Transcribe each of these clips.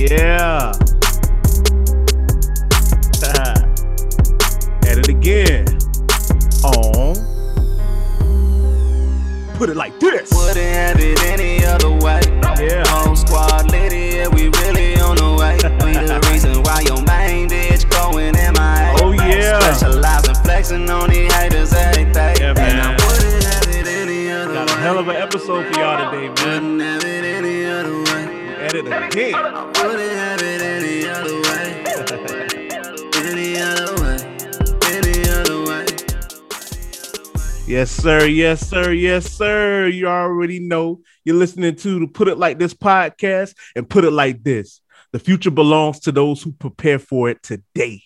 Yeah. At it again. On. Put it like this. Wouldn't have it any other way. Yeah. Whole squad lit we really on the way. We the reason why your main bitch going MIA. Oh, yeah. Specializing flexing on these haters every day. Yeah, And I wouldn't have it any other Got a hell of an episode for y'all today, man. Wouldn't have it any other way. At it again. Yes, sir. Yes, sir. Yes, sir. You already know you're listening to the Put It Like This podcast and put it like this. The future belongs to those who prepare for it today.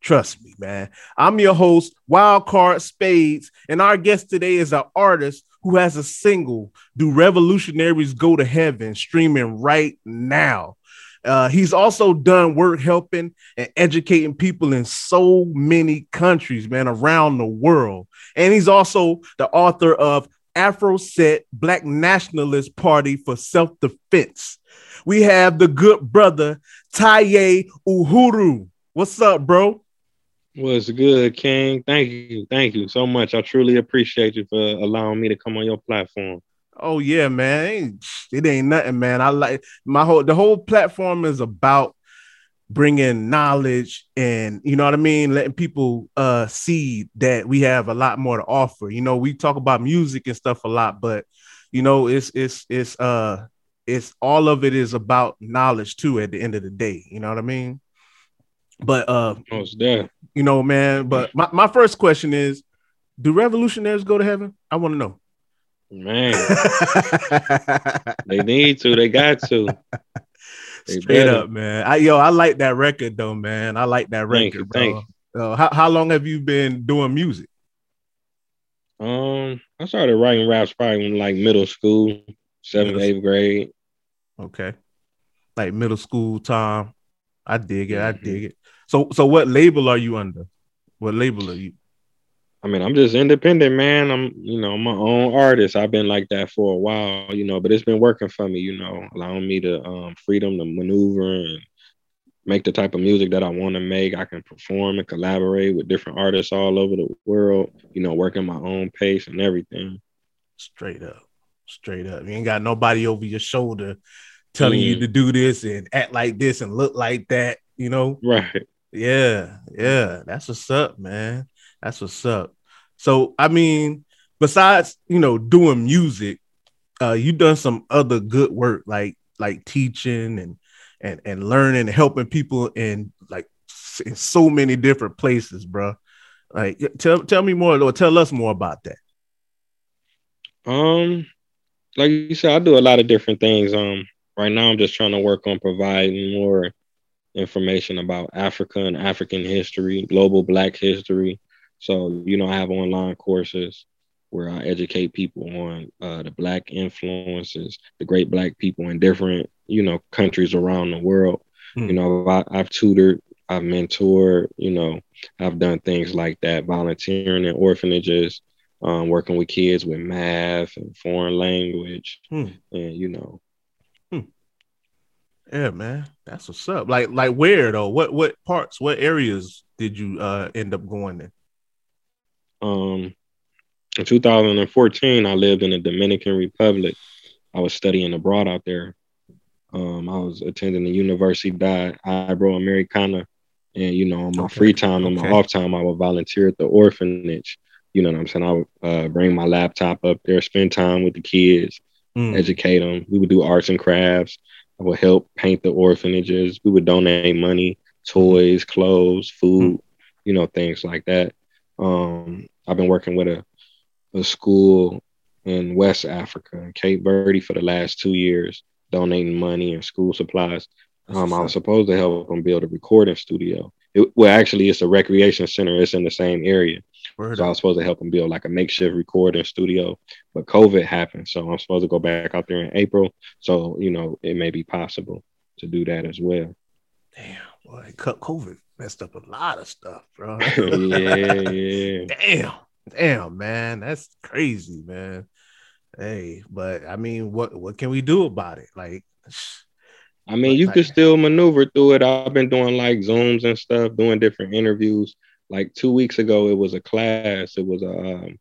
Trust me, man. I'm your host, Wildcard Spades, and our guest today is an artist who has a single, Do Revolutionaries Go to Heaven, streaming right now. Uh, he's also done work helping and educating people in so many countries, man, around the world. And he's also the author of Afro Set Black Nationalist Party for Self Defense. We have the good brother Taye Uhuru. What's up, bro? What's good, King? Thank you. Thank you so much. I truly appreciate you for allowing me to come on your platform. Oh yeah, man. Ain't- It ain't nothing, man. I like my whole the whole platform is about bringing knowledge and you know what I mean, letting people uh see that we have a lot more to offer. You know, we talk about music and stuff a lot, but you know, it's it's it's uh it's all of it is about knowledge too at the end of the day. You know what I mean? But uh, you know, man, but my, my first question is do revolutionaries go to heaven? I want to know. Man, they need to. They got to. They Straight better. up, man. I yo, I like that record though, man. I like that Thank record, you, bro. thank Uh, how how long have you been doing music? Um, I started writing raps probably in like middle school, seventh, Middle eighth grade. Okay, like middle school time. I dig it. I Mhm. dig it. So so what label are you under? What label are you? I mean, I'm just independent, man. I'm, you know, I'm my own artist. I've been like that for a while, you know, but it's been working for me, you know, allowing me to um freedom to maneuver and make the type of music that I want to make. I can perform and collaborate with different artists all over the world, you know, working my own pace and everything. Straight up, straight up. You ain't got nobody over your shoulder telling you Mm. to do this and act like this and look like that. You know? Right. Yeah, yeah, that's what's up, man. That's what's up. So, I mean, besides you know doing music, uh, you done some other good work, like like teaching and and and learning and helping people in like in so many different places, bro. Like, tell tell me more, or tell us more about that. Um, like you said, I do a lot of different things. Um, right now I'm just trying to work on providing more information about Africa and African history, global Black history. So, you know, I have online courses where I educate people on uh, the Black influences, the great Black people in different, you know, countries around the world. Hmm. You know, I, I've tutored, I've mentored, you know, I've done things like that, volunteering in orphanages, um, working with kids with math and foreign language, Hmm. and you know, Yeah, man, that's what's up. Like like where though? What what parts? What areas did you uh end up going in? Um, in 2014, I lived in the Dominican Republic. I was studying abroad out there. Um, I was attending the Universidad Iberoamericana, and you know, on my Okay, free time and my okay. off time, I would volunteer at the orphanage. You know what I'm saying? I would uh, bring my laptop up there, spend time with the kids, Mm. educate them. We would do arts and crafts. I would help paint the orphanages. We would donate money, toys, clothes, food, you know, things like that. Um, I've been working with a, a school in West Africa, in Cape Verde, for the last two years, donating money and school supplies. Um, I was supposed to help them build a recording studio. It, well, actually, it's a recreation center. It's in the same area. Word So I was supposed to help them build like a makeshift recording studio, but COVID happened. So I'm supposed to go back out there in April. So, you know, it may be possible to do that as well. Damn, boy, cut COVID messed up a lot of stuff, bro. yeah, yeah. Damn, damn, man, that's crazy, man. Hey, but I mean, what what can we do about it? Like, I mean, you Like- could still maneuver through it. I've been doing like Zooms and stuff, doing different interviews. Like two weeks ago, it was a class. It was a um,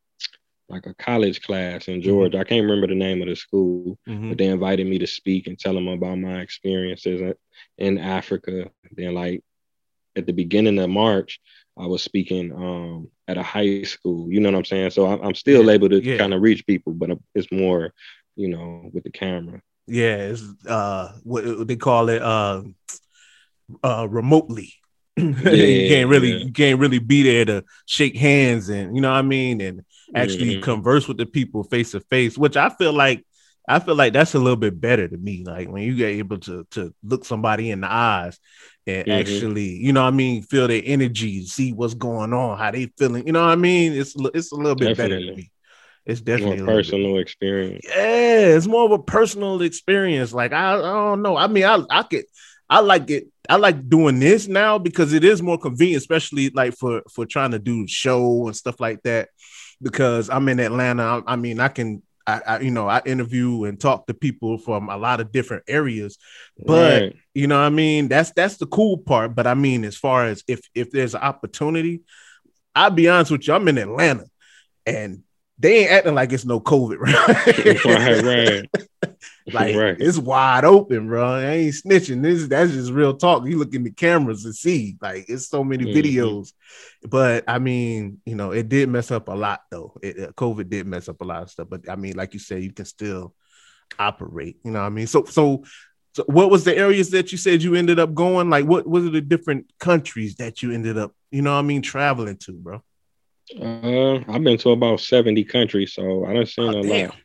like a college class in Georgia. I can't remember the name of the school, Mhm. but they invited me to speak and tell them about my experiences in- in Africa. Then, like at the beginning of March, I was speaking um, at a high school. You know what I'm saying? So I'm, I'm still Yeah, able to yeah. kind of reach people, but it's more, you know, with the camera. Yeah, it's uh what they call it uh uh remotely. you can't really yeah. you can't really be there to shake hands and you know what I mean and actually Mhm. converse with the people face to face, which I feel like I feel like that's a little bit better to me. Like when you get able to to look somebody in the eyes and Mhm. actually, you know what I mean, feel their energy, see what's going on, how they feeling. You know what I mean? It's a it's a little bit better to me. It's definitely bit personal experience. yeah, it's more of a personal experience. Like I, I don't know. I mean, I I could I like it. I like doing this now because it is more convenient, especially like for for trying to do show and stuff like that. Because I'm in Atlanta. I, I mean, I can. I, I, you know, I interview and talk to people from a lot of different areas, but Right. you know what I mean? That's that's the cool part. But I mean, as far as if if there's an opportunity, I'll be honest with you, I'm in Atlanta and they ain't acting like it's no COVID, right? right, right. Like right. it's wide open, bro. I ain't snitching. This that's just real talk. You look in the cameras and see, like it's so many Mhm. videos. But I mean, you know, it did mess up a lot though. It, uh, COVID did mess up a lot of stuff. But I mean, like you said, you can still operate. You know what I mean? So so so what was the areas that you said you ended up going? Like what was the different countries that you ended up, you know what I mean, traveling to, bro? Uh, I've been to about 70 countries, so I done seen Oh, a damn. lot.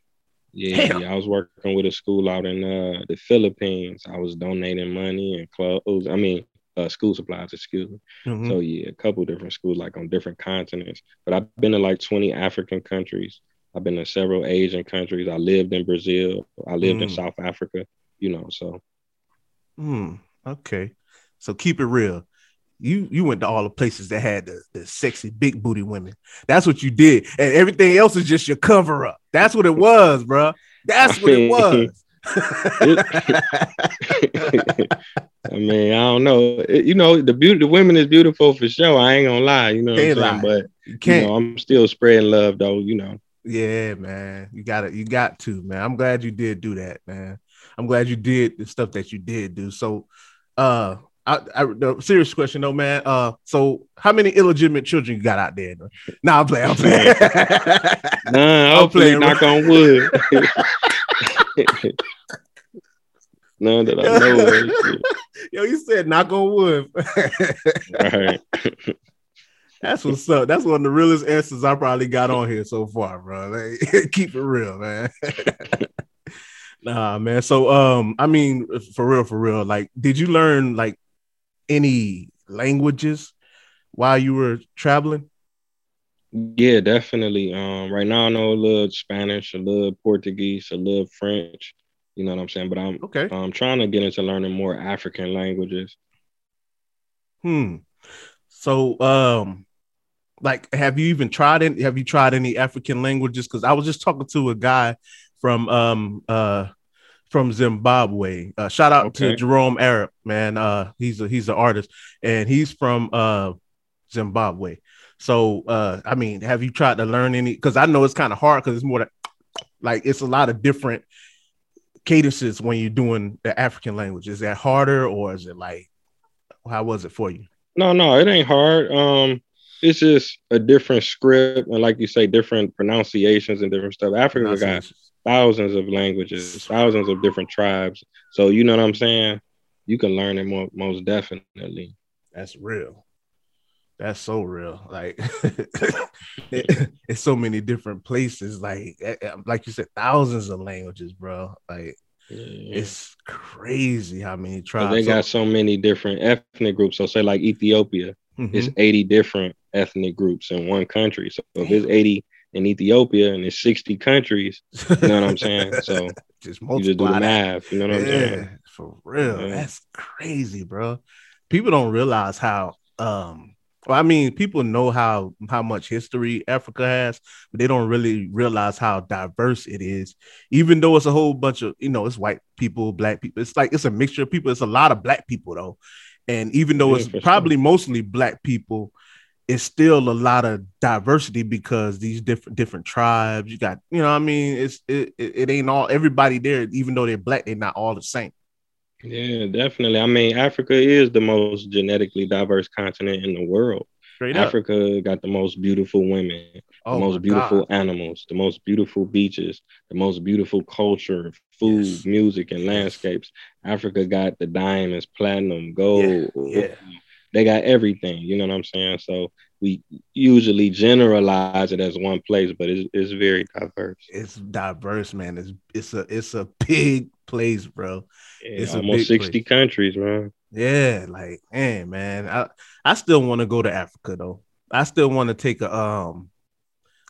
Yeah, yeah, I was working with a school out in uh, the Philippines. I was donating money and clothes. I mean, uh, school supplies, excuse me. Mhm. So yeah, a couple different schools, like on different continents. But I've been to like 20 African countries. I've been to several Asian countries. I lived in Brazil. I lived in Mm. South Africa. You know, so Hmm. Okay. So keep it real. You you went to all the places that had the, the sexy big booty women. That's what you did, and everything else is just your cover up. That's what it was, bro. That's what it was. I mean, I don't know. It- you know, the beauty, the women is beautiful for sure. I ain't gonna lie. You know what I'm saying? But you you can't. know, I'm still spreading love though. You know. yeah, man. You got it. You got to, man. I'm glad you did do that, man. I'm glad you did the stuff that you did do. So, uh, I, I the serious question though, man. Uh, so how many illegitimate children you got out there? Though? Nah, I'm playing. I'm playing. Nah, hopefully, playing, knock on wood. None that I know. Yo, you said knock on wood. Right. That's what's up. That's one of the realest answers I probably got on here so far, bro. Like, keep it real, man. nah, man. So, um, I mean, for real, for real. Like, did you learn like any languages while you were traveling? Yeah, definitely. Um, right now I know a little Spanish, a little Portuguese, a little French. You know what I'm saying? But I'm Okay. I'm trying to get into learning more African languages. Hmm. So, um, like, have you even tried any? Have you tried any African languages? Because I was just talking to a guy from um uh from Zimbabwe. Uh, shout out to Jerome Arab, man. Uh, he's a he's an artist, and he's from uh Zimbabwe. So, uh, I mean, have you tried to learn any? Because I know it's kind of hard because it's more like, it's a lot of different cadences when you're doing the African language. Is that harder, or is it like how was it for you? No, no, it ain't hard. Um, it's just a different script and like you say, different pronunciations and different stuff. Africa got. Thousands of languages, thousands of different tribes. So you know what I'm saying? You can learn it more, most definitely. That's real. That's so real. Like it- it's so many different places. Like eh, eh, like you said, thousands of languages, bro. Like Yeah. it's crazy how many tribes. they got so many different ethnic groups. So say like Ethiopia, Mhm. it's 80 different ethnic groups in one country. So if it's 80 in Ethiopia and it's 60 countries, you know what I'm saying? So just you just do the multiply math, you know what I'm saying? For real. Yeah. That's crazy, bro. People don't realize how um Well, I mean, people know how how much history Africa has, but they don't really realize how diverse it is. Even though it's a whole bunch of, you know, it's white people, black people. It's like it's a mixture of people. It's a lot of black people though, and even though Yeah, it's for sure. probably mostly black people, it's still a lot of diversity because these different different tribes. You got, you know, what I mean, it's it, it, it ain't all everybody there. Even though they're black, they're not all the same. Yeah, definitely. I mean, Africa is the most genetically diverse continent in the world. Straight up. Africa got the most beautiful women, the Oh my most beautiful God. animals, the most beautiful beaches, the most beautiful culture, food, Yes. music, and landscapes. Africa got the diamonds, platinum, gold. yeah. They got everything. You know what I'm saying? So we usually generalize it as one place, but it's, it's very diverse. It's diverse, man. It's it's a it's a big place, bro. Yeah, It's almost 60 place. countries, man. Yeah, like man, man. I I still want to go to Africa though. I still want to take a um.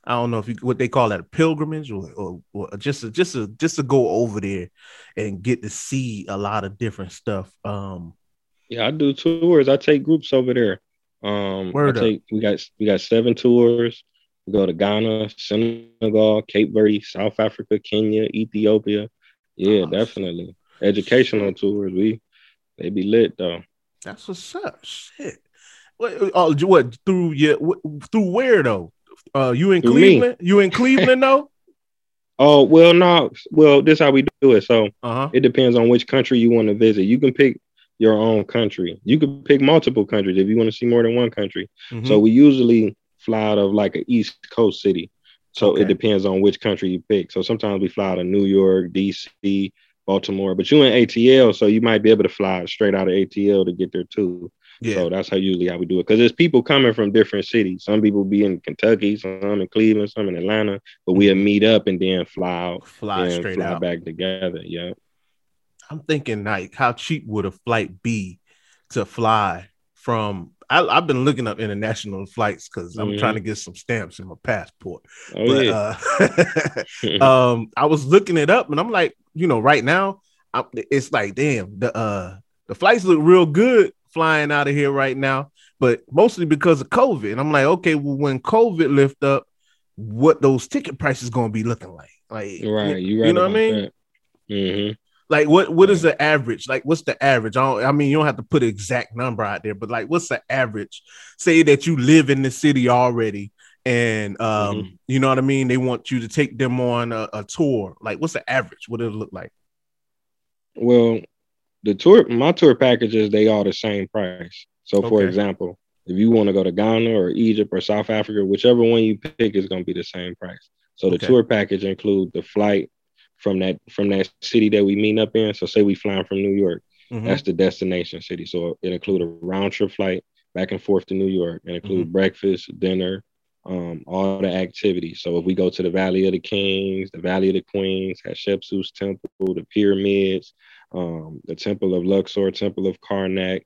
I don't know if you what they call that a pilgrimage or, or, or just a, just a, just to go over there and get to see a lot of different stuff. Um, Yeah, I do tours. I take groups over there. Um, Word I up. take we got we got seven tours. We go to Ghana, Senegal, Cape Verde, South Africa, Kenya, Ethiopia. Yeah, Oh, definitely. Educational tours. We they be lit though. that's what's up. Shit. What, oh, what through your through where though? Uh, you in Through me. Cleveland? You in Cleveland though? Oh well, no. Well, this how we do it. So Uh huh. it depends on which country you want to visit. You can pick your own country. You can pick multiple countries if you want to see more than one country. Mm-hmm. So we usually fly out of like an East Coast city. So Okay. it depends on which country you pick. So sometimes we fly out of New York, DC, Baltimore, but you in ATL, so you might be able to fly straight out of ATL to get there too. yeah, So that's how usually how we do it. Because there's people coming from different cities. Some people be in Kentucky, some in Cleveland, some in Atlanta. But we'll meet up and then fly out fly straight fly out. back together. Yeah. I'm thinking like how cheap would a flight be to fly from I, I've been looking up international flights because I'm trying to get some stamps in my passport. Oh but yeah. uh, um, I was looking it up and I'm like, you know, right now, I, it's like, damn, the uh the flights look real good flying out of here right now, but mostly because of COVID. And I'm like, okay, well, when COVID lift up, what those ticket prices gonna be looking like? Like, right. you, You right. you know what I mean? Mm-hmm. Like what what is the average? Like what's the average? I, don't, I mean, you don't have to put an exact number out there, but like what's the average? Say that you live in the city already, and um, Mhm. you know what I mean. They want you to take them on a, a tour. Like what's the average? What does it look like? Well, the tour, my tour packages, they all the same price. So, for example, if you want to go to Ghana or Egypt or South Africa, whichever one you pick is going to be the same price. So, the Okay. tour package include the flight from that from that city that we meet up in. So, say we flying from New York, Mhm. that's the destination city. So, it include a round trip flight back and forth to New York, and include Mm-hmm. breakfast, dinner, um, all the activities. So if we go to the Valley of the Kings, the Valley of the Queens, Hatshepsut's Temple, the pyramids, um, the Temple of Luxor, Temple of Karnak,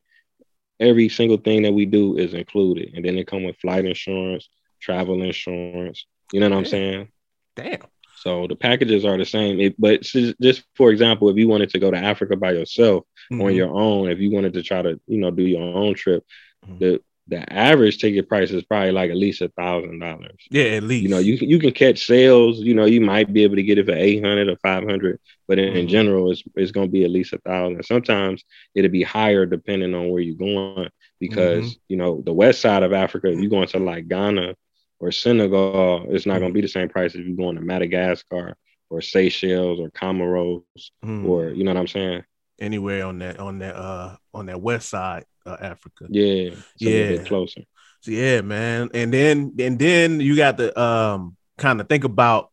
every single thing that we do is included. And then they come with flight insurance, travel insurance. You know what I'm saying? Damn. So the packages are the same. It, but just for example, if you wanted to go to Africa by yourself on Mhm. your own, if you wanted to try to, you know, do your own trip, Mhm. the the average ticket price is probably like at least a thousand dollars. yeah, at least You know, you can you can catch sales. You know, you might be able to get it for eight hundred or five hundred, but in, in Mhm. general, it's it's going to be at least a thousand. Sometimes it'll be higher depending on where you're going, because Mm-hmm. you know the west side of Africa, if you're going to like Ghana or Senegal, it's not going to be the same price as you're going to Madagascar or Seychelles or Comoros Mhm. or you know what I'm saying? anywhere on that on that uh on that west side of Africa. Yeah, Yeah. closer. So, yeah, man. And then and then you got to um kind of think about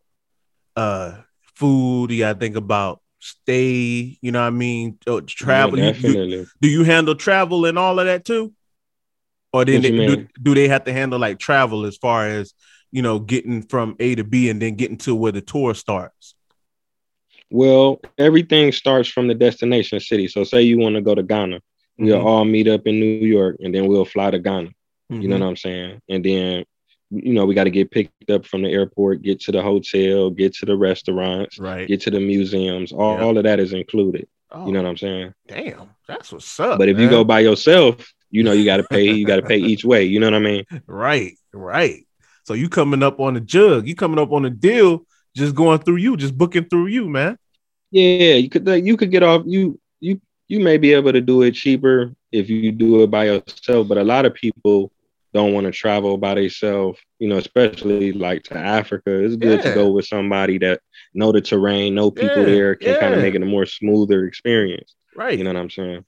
uh food. You got to think about stay. You know what I mean? Oh, travel. Yeah, You- you- definitely. do you handle travel and all of that too? Or then they, do, do they have to handle like travel as far as you know getting from A to B and then getting to where the tour starts? Well, everything starts from the destination city. So, say you want to go to Ghana, we'll Mhm. all meet up in New York, and then we'll fly to Ghana. You know Mhm. what I'm saying? And then, you know, we got to get picked up from the airport, get to the hotel, get to the restaurants, right? get to the museums. All, Yeah. all of that is included. Oh, You know what I'm saying? damn, that's what's up. but if you go by yourself, you know you got to pay. You got to pay each way. You know what I mean? Right, right. So you coming up on the jug, you coming up on the deal, just going through you, just booking through you, man. Yeah, you could you could get off you you you may be able to do it cheaper if you do it by yourself, but a lot of people don't want to travel by themselves, you know, especially like to Africa. It's good Yeah. to go with somebody that know the terrain, know people Yeah, there, can kind of make it a more smoother experience. Right. You know what I'm saying?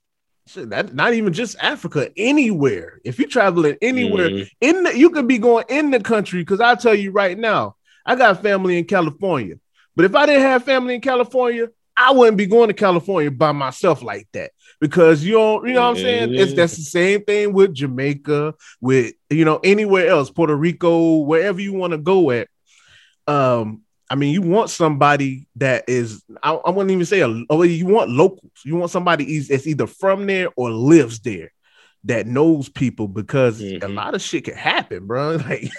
Shit, that not even just Africa, anywhere. If you're traveling anywhere Mhm. in the, you could be going in the country because I'll tell you right now, I got family in California. But if I didn't have family in California, I wouldn't be going to California by myself like that because you don't, you know what I'm saying? It's that's the same thing with Jamaica, with you know, anywhere else, Puerto Rico, wherever you want to go at. Um, I mean, you want somebody that is, I, I wouldn't even say a, oh, you want locals. You want somebody is- that's either from there or lives there that knows people because a Mhm. lot of shit can happen, bro. Like,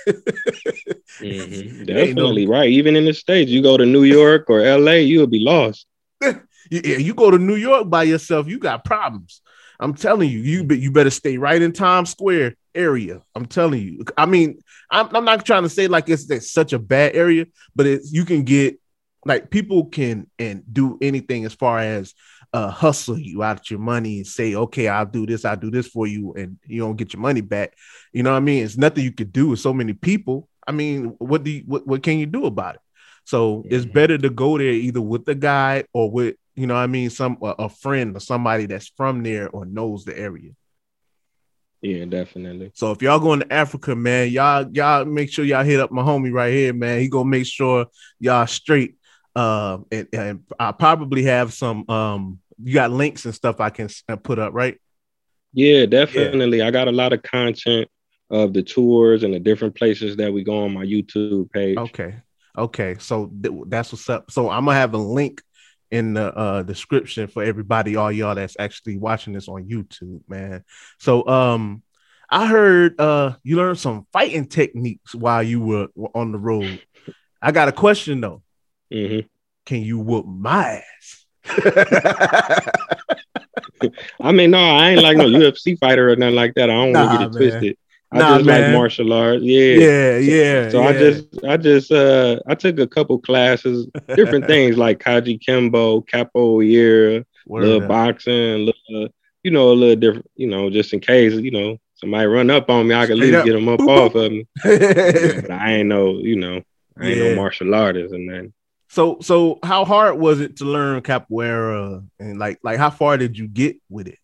Mhm. There ain't no- Definitely right. Even in the States, you go to New York or LA, you'll be lost. you, yeah, you go to New York by yourself, you got problems. I'm telling you, you you better stay right in Times Square area. I'm telling you. I mean, I'm, I'm not trying to say like it's, it's such a bad area, but it's you can get like people can and do anything as far as uh hustle you out your money and say, okay, I'll do this, I'll do this for you, and you don't get your money back. You know what I mean? It's nothing you could do with so many people. I mean, what do you what, what can you do about it? So it's better to go there either with the guide or with you know what I mean some a a friend or somebody that's from there or knows the area. Yeah, definitely. So if y'all going to Africa, man, y'all y'all make sure y'all hit up my homie right here, man. He gonna make sure y'all straight. Uh, and, and I probably have some um. You got links and stuff I can uh, put up, right? Yeah, definitely. I got a lot of content of the tours and the different places that we go on my YouTube page. Okay. Okay. So th- that's what's up. So I'm gonna have a link in the uh description for everybody, all y'all that's actually watching this on YouTube, man. So um I heard uh you learned some fighting techniques while you were, were on the road. I got a question though. hmm Can you whoop my ass? I mean, no, I ain't like no UFC fighter or nothing like that. I don't want to get it man. twisted. I Nah, just man. like martial arts. Yeah. yeah, yeah. So I just, I just, uh, I took a couple classes, different things like Kajukenbo, Capoeira, Word little up. boxing, little, you know, a little different, you know, just in case, you know, somebody run up on me, I can at least get them up Boop, off of me. But I ain't no, you know, I ain't Yeah. no martial artist and then. so so how hard was it to learn capoeira and like like how far did you get with it?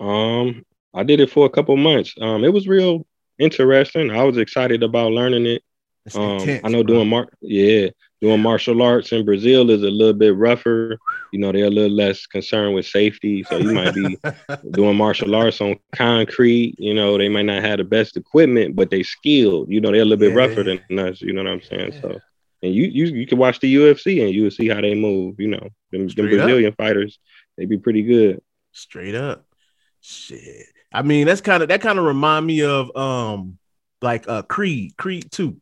Um, I did it for a couple months. Um, it was real interesting. I was excited about learning it. Um, intense, I know bro. doing mar yeah, doing martial arts in Brazil is a little bit rougher. You know, they're a little less concerned with safety. So you might be doing martial arts on concrete. You know, they might not have the best equipment, but they skilled. You know, they're a little bit Yeah. rougher than us. You know what I'm saying? So, and you you you can watch the UFC and you will see how they move. You know, them, them Straight up. Brazilian fighters, they be pretty good. straight up. Shit. I mean, that's kind of that kind of remind me of um like uh Creed, Creed 2.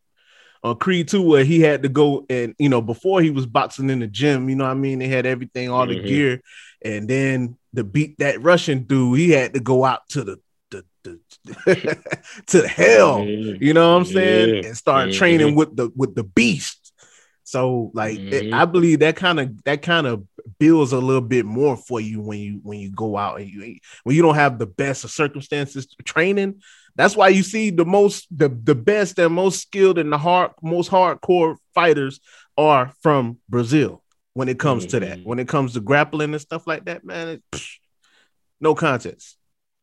On Creed 2, where he had to go and you know, before he was boxing in the gym, you know what I mean? They had everything, all the Mhm. gear, and then to beat that Russian dude, he had to go out to the the, the to the hell. Mhm. You know what I'm saying? Yeah. And start Mhm. training with the with the beast. So like it- Mhm. I believe that kind of that kind of builds a little bit more for you when you when you go out and you when you don't have the best of circumstances training. That's why you see the most the the best and most skilled and the hard most hardcore fighters are from Brazil when it comes to that. Mhm. When it comes to grappling and stuff like that, man, it, psh, no contest.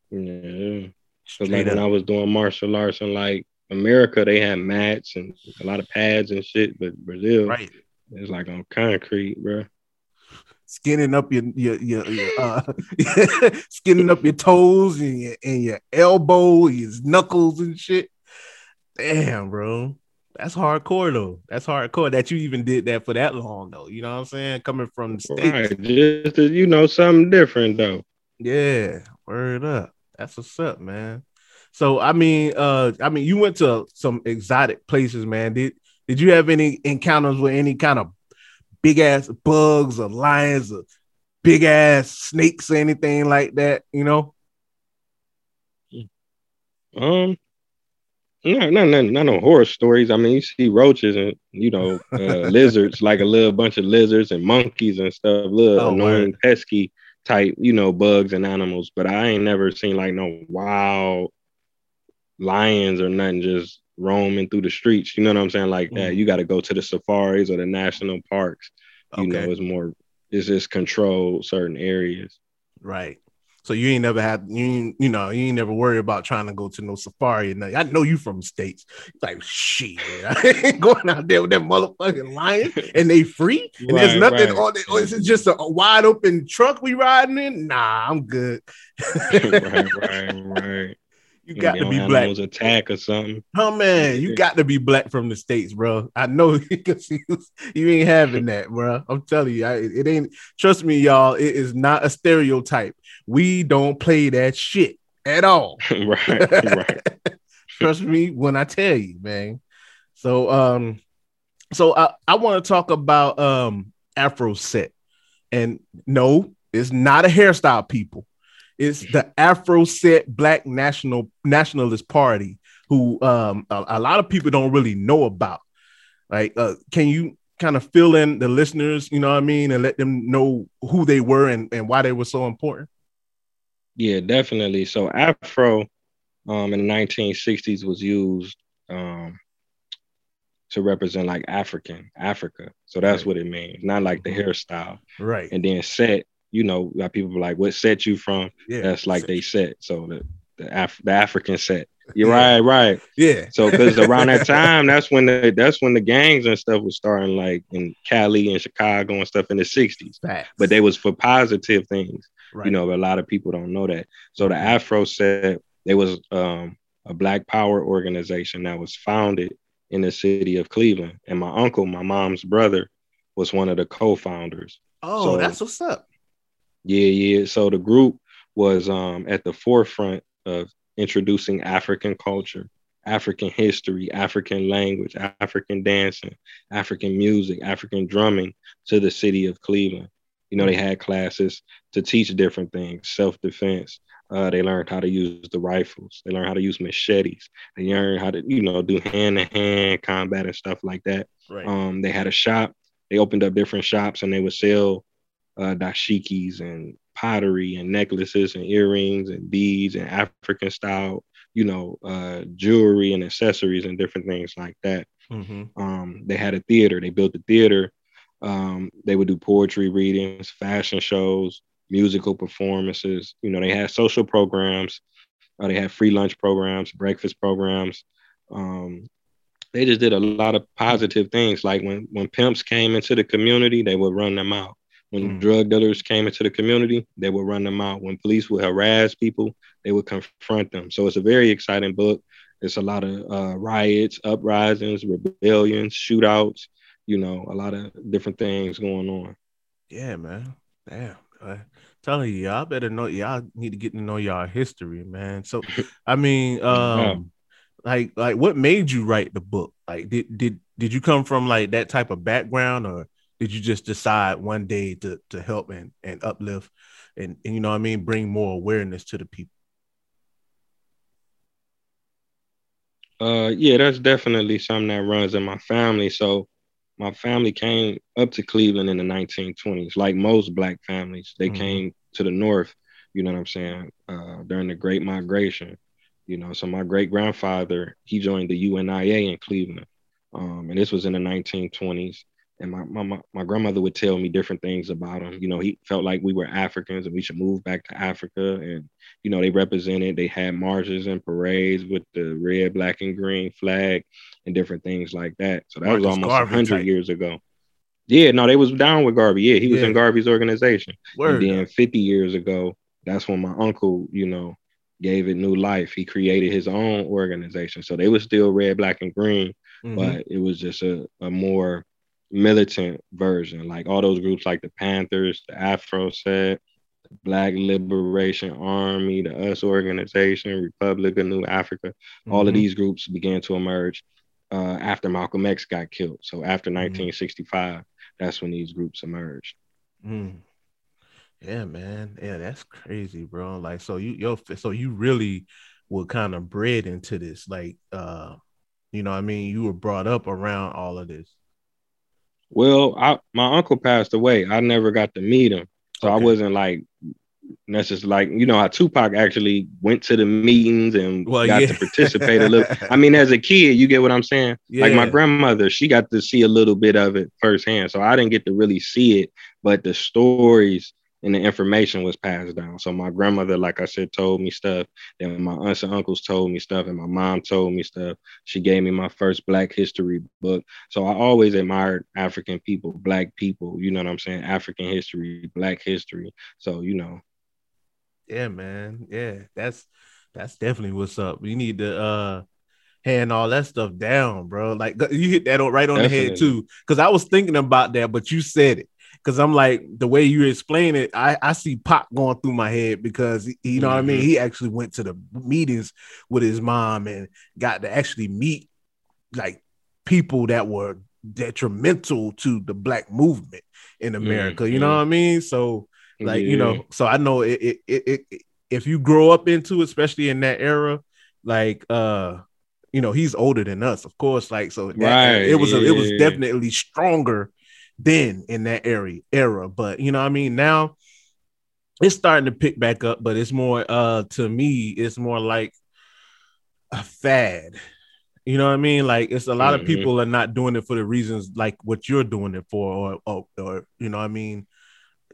Yeah. So like when. I was doing martial arts in like America, they had mats and a lot of pads and shit, but Brazil, right. it's like on concrete, bro. Skinning up your your your, your uh skinning up your toes and your and your elbow, your knuckles and shit. Damn, bro. That's hardcore though. That's hardcore that you even did that for that long though. You know what I'm saying? Coming from the states. Right, just to, you know something different though. Yeah, word up. That's what's up, man. So I mean, uh, I mean, you went to some exotic places, man. Did did you have any encounters with any kind of big ass bugs or lions or big ass snakes or anything like that? You know? Um, no, no, no, not no horror stories. I mean, you see roaches and you know uh, lizards, like a little bunch of lizards and monkeys and stuff, little Oh, annoying, word. pesky type, you know, bugs and animals. But I ain't never seen like no wild lions or nothing just roaming through the streets. You know what I'm saying? Like that. Mhm. You got to go to the safaris or the national parks. You know, it's more. It's just controlled certain areas. Right. So you ain't never had you you know you ain't never worry about trying to go to no safari and nothing. I know you from the states. Like shit, I ain't going out there with that motherfucking lion and they free and there's nothing right. on it. Or is it just a, a wide open truck we riding in? Nah, I'm good. right, right, right. You got to be black. animals attack or something. Oh man, you got to be black from the states, bro. I know because you, you ain't having that, bro. I'm telling you, I, it ain't. Trust me, y'all. It is not a stereotype. We don't play that shit at all. right, right. Trust me when I tell you, man. So, um, so I, I want to talk about um Afro set, and no, it's not a hairstyle, people. It's the Afro set Black National Nationalist Party, who um a, a lot of people don't really know about. Like, uh, can you kind of fill in the listeners, you know what I mean, and let them know who they were and, and why they were so important? Yeah, definitely. So Afro um in the 1960s was used um to represent like African, Africa. So that's Right. what it means. Not like the Mhm. hairstyle. Right. And then set, you know, like people like, what set you from? Yeah. That's like they set. So the the, Af- the African set. You're Yeah. right, right. Yeah. So because around that time, that's when the that's when the gangs and stuff was starting, like in Cali and Chicago and stuff in the '60s. Facts. But they was for positive things, right. you know. But a lot of people don't know that. So the Afro set they was um, a Black Power organization that was founded in the city of Cleveland, and my uncle, my mom's brother, was one of the co-founders. Oh, So- that's what's up. Yeah, yeah. So the group was um, at the forefront of introducing African culture, African history, African language, African dancing, African music, African drumming to the city of Cleveland. You know, they had classes to teach different things, self-defense. Uh, they learned how to use the rifles. They learned how to use machetes. They learned how to, you know, do hand-to-hand combat and stuff like that. Right. Um, they had a shop. They opened up different shops and they would sell uh, dashikis and pottery and necklaces and earrings and beads and African style, you know, uh, jewelry and accessories and different things like that. Mhm. Um, they had a theater. They built a theater. Um, they would do poetry readings, fashion shows, musical performances. You know, they had social programs. Uh, they had free lunch programs, breakfast programs. Um, they just did a lot of positive things. Like when when pimps came into the community, they would run them out. When Mm. drug dealers came into the community, they would run them out. When police would harass people, they would confront them. So it's a very exciting book. It's a lot of uh, riots, uprisings, rebellions, shootouts. You know, a lot of different things going on. Yeah, man. Damn. I telling you, y'all better know y'all need to get to know y'all history, man. So I mean, um, like like what made you write the book? Like did did did you come from like that type of background or did you just decide one day to to help and, and uplift and, and you know what I mean, bring more awareness to the people? Uh, yeah, that's definitely something that runs in my family. So my family came up to Cleveland in the 1920s, like most black families. They Mhm. came to the north, you know what I'm saying, uh, during the Great Migration. You know, so my great grandfather, he joined the UNIA in Cleveland. Um, and this was in the 1920s. And my, my my- grandmother would tell me different things about him. You know, he felt like we were Africans and we should move back to Africa. And you know, they represented, they had marches and parades with the red, black, and green flag and different things like that. So that was almost Garvey 100 type. years ago. Yeah, no, they was down with Garvey. Yeah, he was Yeah. in Garvey's organization. Word. And then 50 years ago, that's when my uncle, you know, gave it new life. He created his own organization. So they were still red, black, and green, Mhm. but it was just a, a more militant version. Like all those groups like the Panthers, the Afro Set, the Black Liberation Army, the US Organization, Republic of New Africa, all of Mhm. these groups began to emerge uh, after Malcolm X got killed. So after Mm-hmm. 1965, that's when these groups emerged. Mm. Yeah, man. Yeah, that's crazy, bro. Like, so you, yo, so you really were kind of bred into this. Like, uh, you know, I mean, you were brought up around all of this. Well, I, my uncle passed away. I never got to meet him, so I wasn't like necessarily like you know how Tupac actually went to the meetings and Well, got yeah. to participate a little. I mean, as a kid, you get what I'm saying. Like my grandmother, she got to see a little bit of it firsthand, so I didn't get to really see it, but the stories and the information was passed down. So my grandmother, like I said, told me stuff. Then my aunts and uncles told me stuff, and my mom told me stuff. She gave me my first Black History book. So I always admired African people, Black people. You know what I'm saying? African history, Black history. So you know, Yeah, man. Yeah, that's that's definitely what's up. You need to uh hand all that stuff down, bro. Like you hit that right on the head too. Cause I was thinking about that, but you said it. Cause I'm like the way you explain it, I, I see Pop going through my head because he- you know what I mean. Mhm. He actually went to the meetings with his mom and got to actually meet like people that were detrimental to the black movement in America. You know Mhm. what I mean? So like you know so i know it, it, it, it, if you grow up into especially in that era like uh you know he's older than us of course like so that, Right, it was a, it was definitely stronger then in that area era but you know what i mean now it's starting to pick back up but it's more uh to me it's more like a fad you know what I mean? Like it's a lot of Mhm. people are not doing it for the reasons like what you're doing it for, or or, or you know what I mean,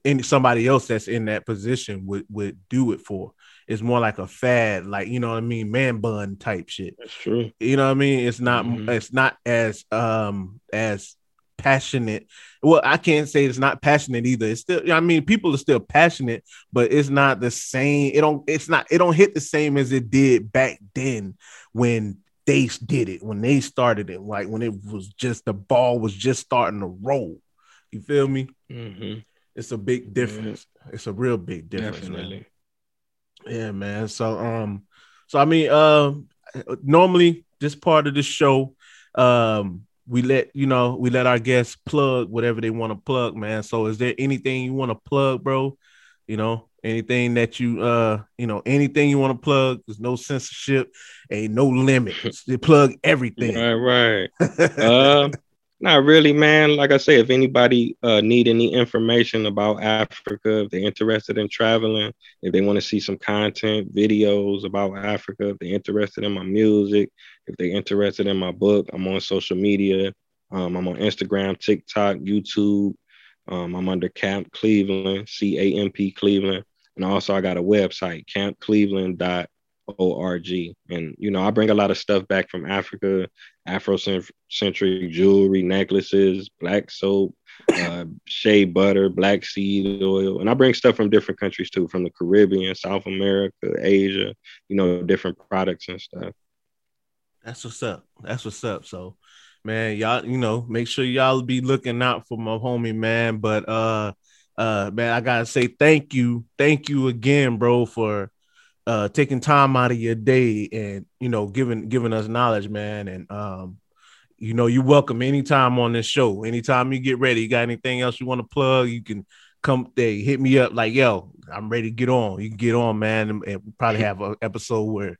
and somebody else that's in that position would would do it for. It's more like a fad, like you know what I mean, man bun type shit. That's true. You know what I mean? It's not Mhm. it's not as um as passionate. Well, I can't say it's not passionate either. It's still I mean, people are still passionate, but it's not the same. It don't it's not it don't hit the same as it did back then when they did it, when they started it, like when it was just the ball was just starting to roll. You feel me? hmm It's a big difference. It's a real big difference, man. Definitely. Yeah, man. So um, so I mean, um, normally this part of the show, um, we let you know we let our guests plug whatever they want to plug, man. So is there anything you want to plug, bro? You know, anything that you uh, you know, anything you want to plug? There's no censorship, ain't no limits. They plug everything. Right, right. Uh, not really, man. Like I say, if anybody uh, need any information about Africa, if they're interested in traveling, if they want to see some content, videos about Africa, if they're interested in my music, if they're interested in my book, I'm on social media. Um, I'm on Instagram, TikTok, YouTube. Um, I'm under Camp Cleveland, C A M P Cleveland. And also, I got a website, campcleveland.org. And, you know, I bring a lot of stuff back from Africa, Afrocentric jewelry, necklaces, black soap, uh, shea butter, black seed oil. And I bring stuff from different countries too, from the Caribbean, South America, Asia, you know, different products and stuff. That's what's up. That's what's up. So, man, y'all, you know, make sure y'all be looking out for my homie, man. But uh uh man, I gotta say thank you. Thank you again, bro, for uh taking time out of your day and you know giving giving us knowledge, man. And um, you know, you're welcome anytime on this show. Anytime you get ready, you got anything else you want to plug, you can come they hit me up like, yo, I'm ready to get on. You can get on, man, and, probably have an episode where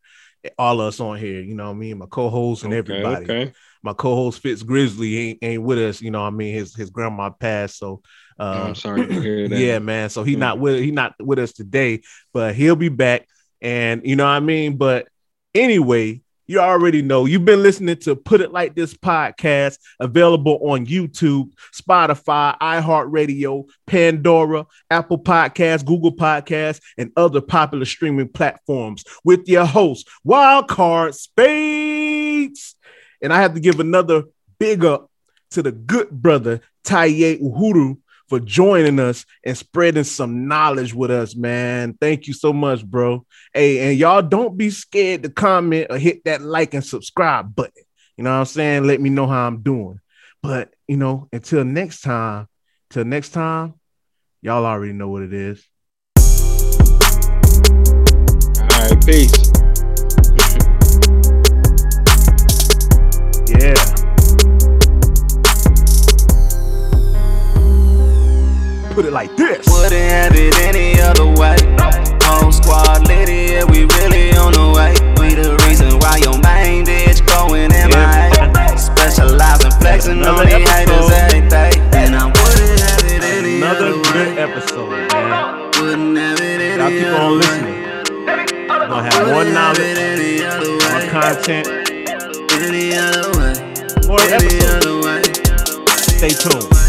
all of us on here, you know what I mean? My co-host and Okay, everybody. Okay. My co-host Fitz Grizzly ain't, ain't with us, you know what I mean? His his grandma passed, so uh I'm sorry to hear that. yeah, man. So he Mm. not with he not with us today, but he'll be back. And you know what I mean? But anyway, you already know you've been listening to Put It Like This podcast, available on YouTube, Spotify, iHeartRadio, Pandora, Apple Podcasts, Google Podcasts, and other popular streaming platforms with your host, Wildcard Spades. And I have to give another big up to the good brother, Taye Uhuru, for joining us and spreading some knowledge with us, man. Thank you so much, bro. Hey, and y'all don't be scared to comment or hit that like and subscribe button. You know what I'm saying? Let me know how I'm doing. But, you know, until next time, till next time, y'all already know what it is. All right, peace. Yeah. put it like this. Wouldn't have it any other way. Home squad lit yeah, we really on the way. We the reason why your main bitch going in my head. Specializing, flexing on the haters every day. And I wouldn't have it any Another other good way. episode, man. Wouldn't have it any Y'all keep on listening. I'm gonna have more knowledge, more content, more episodes. Stay tuned.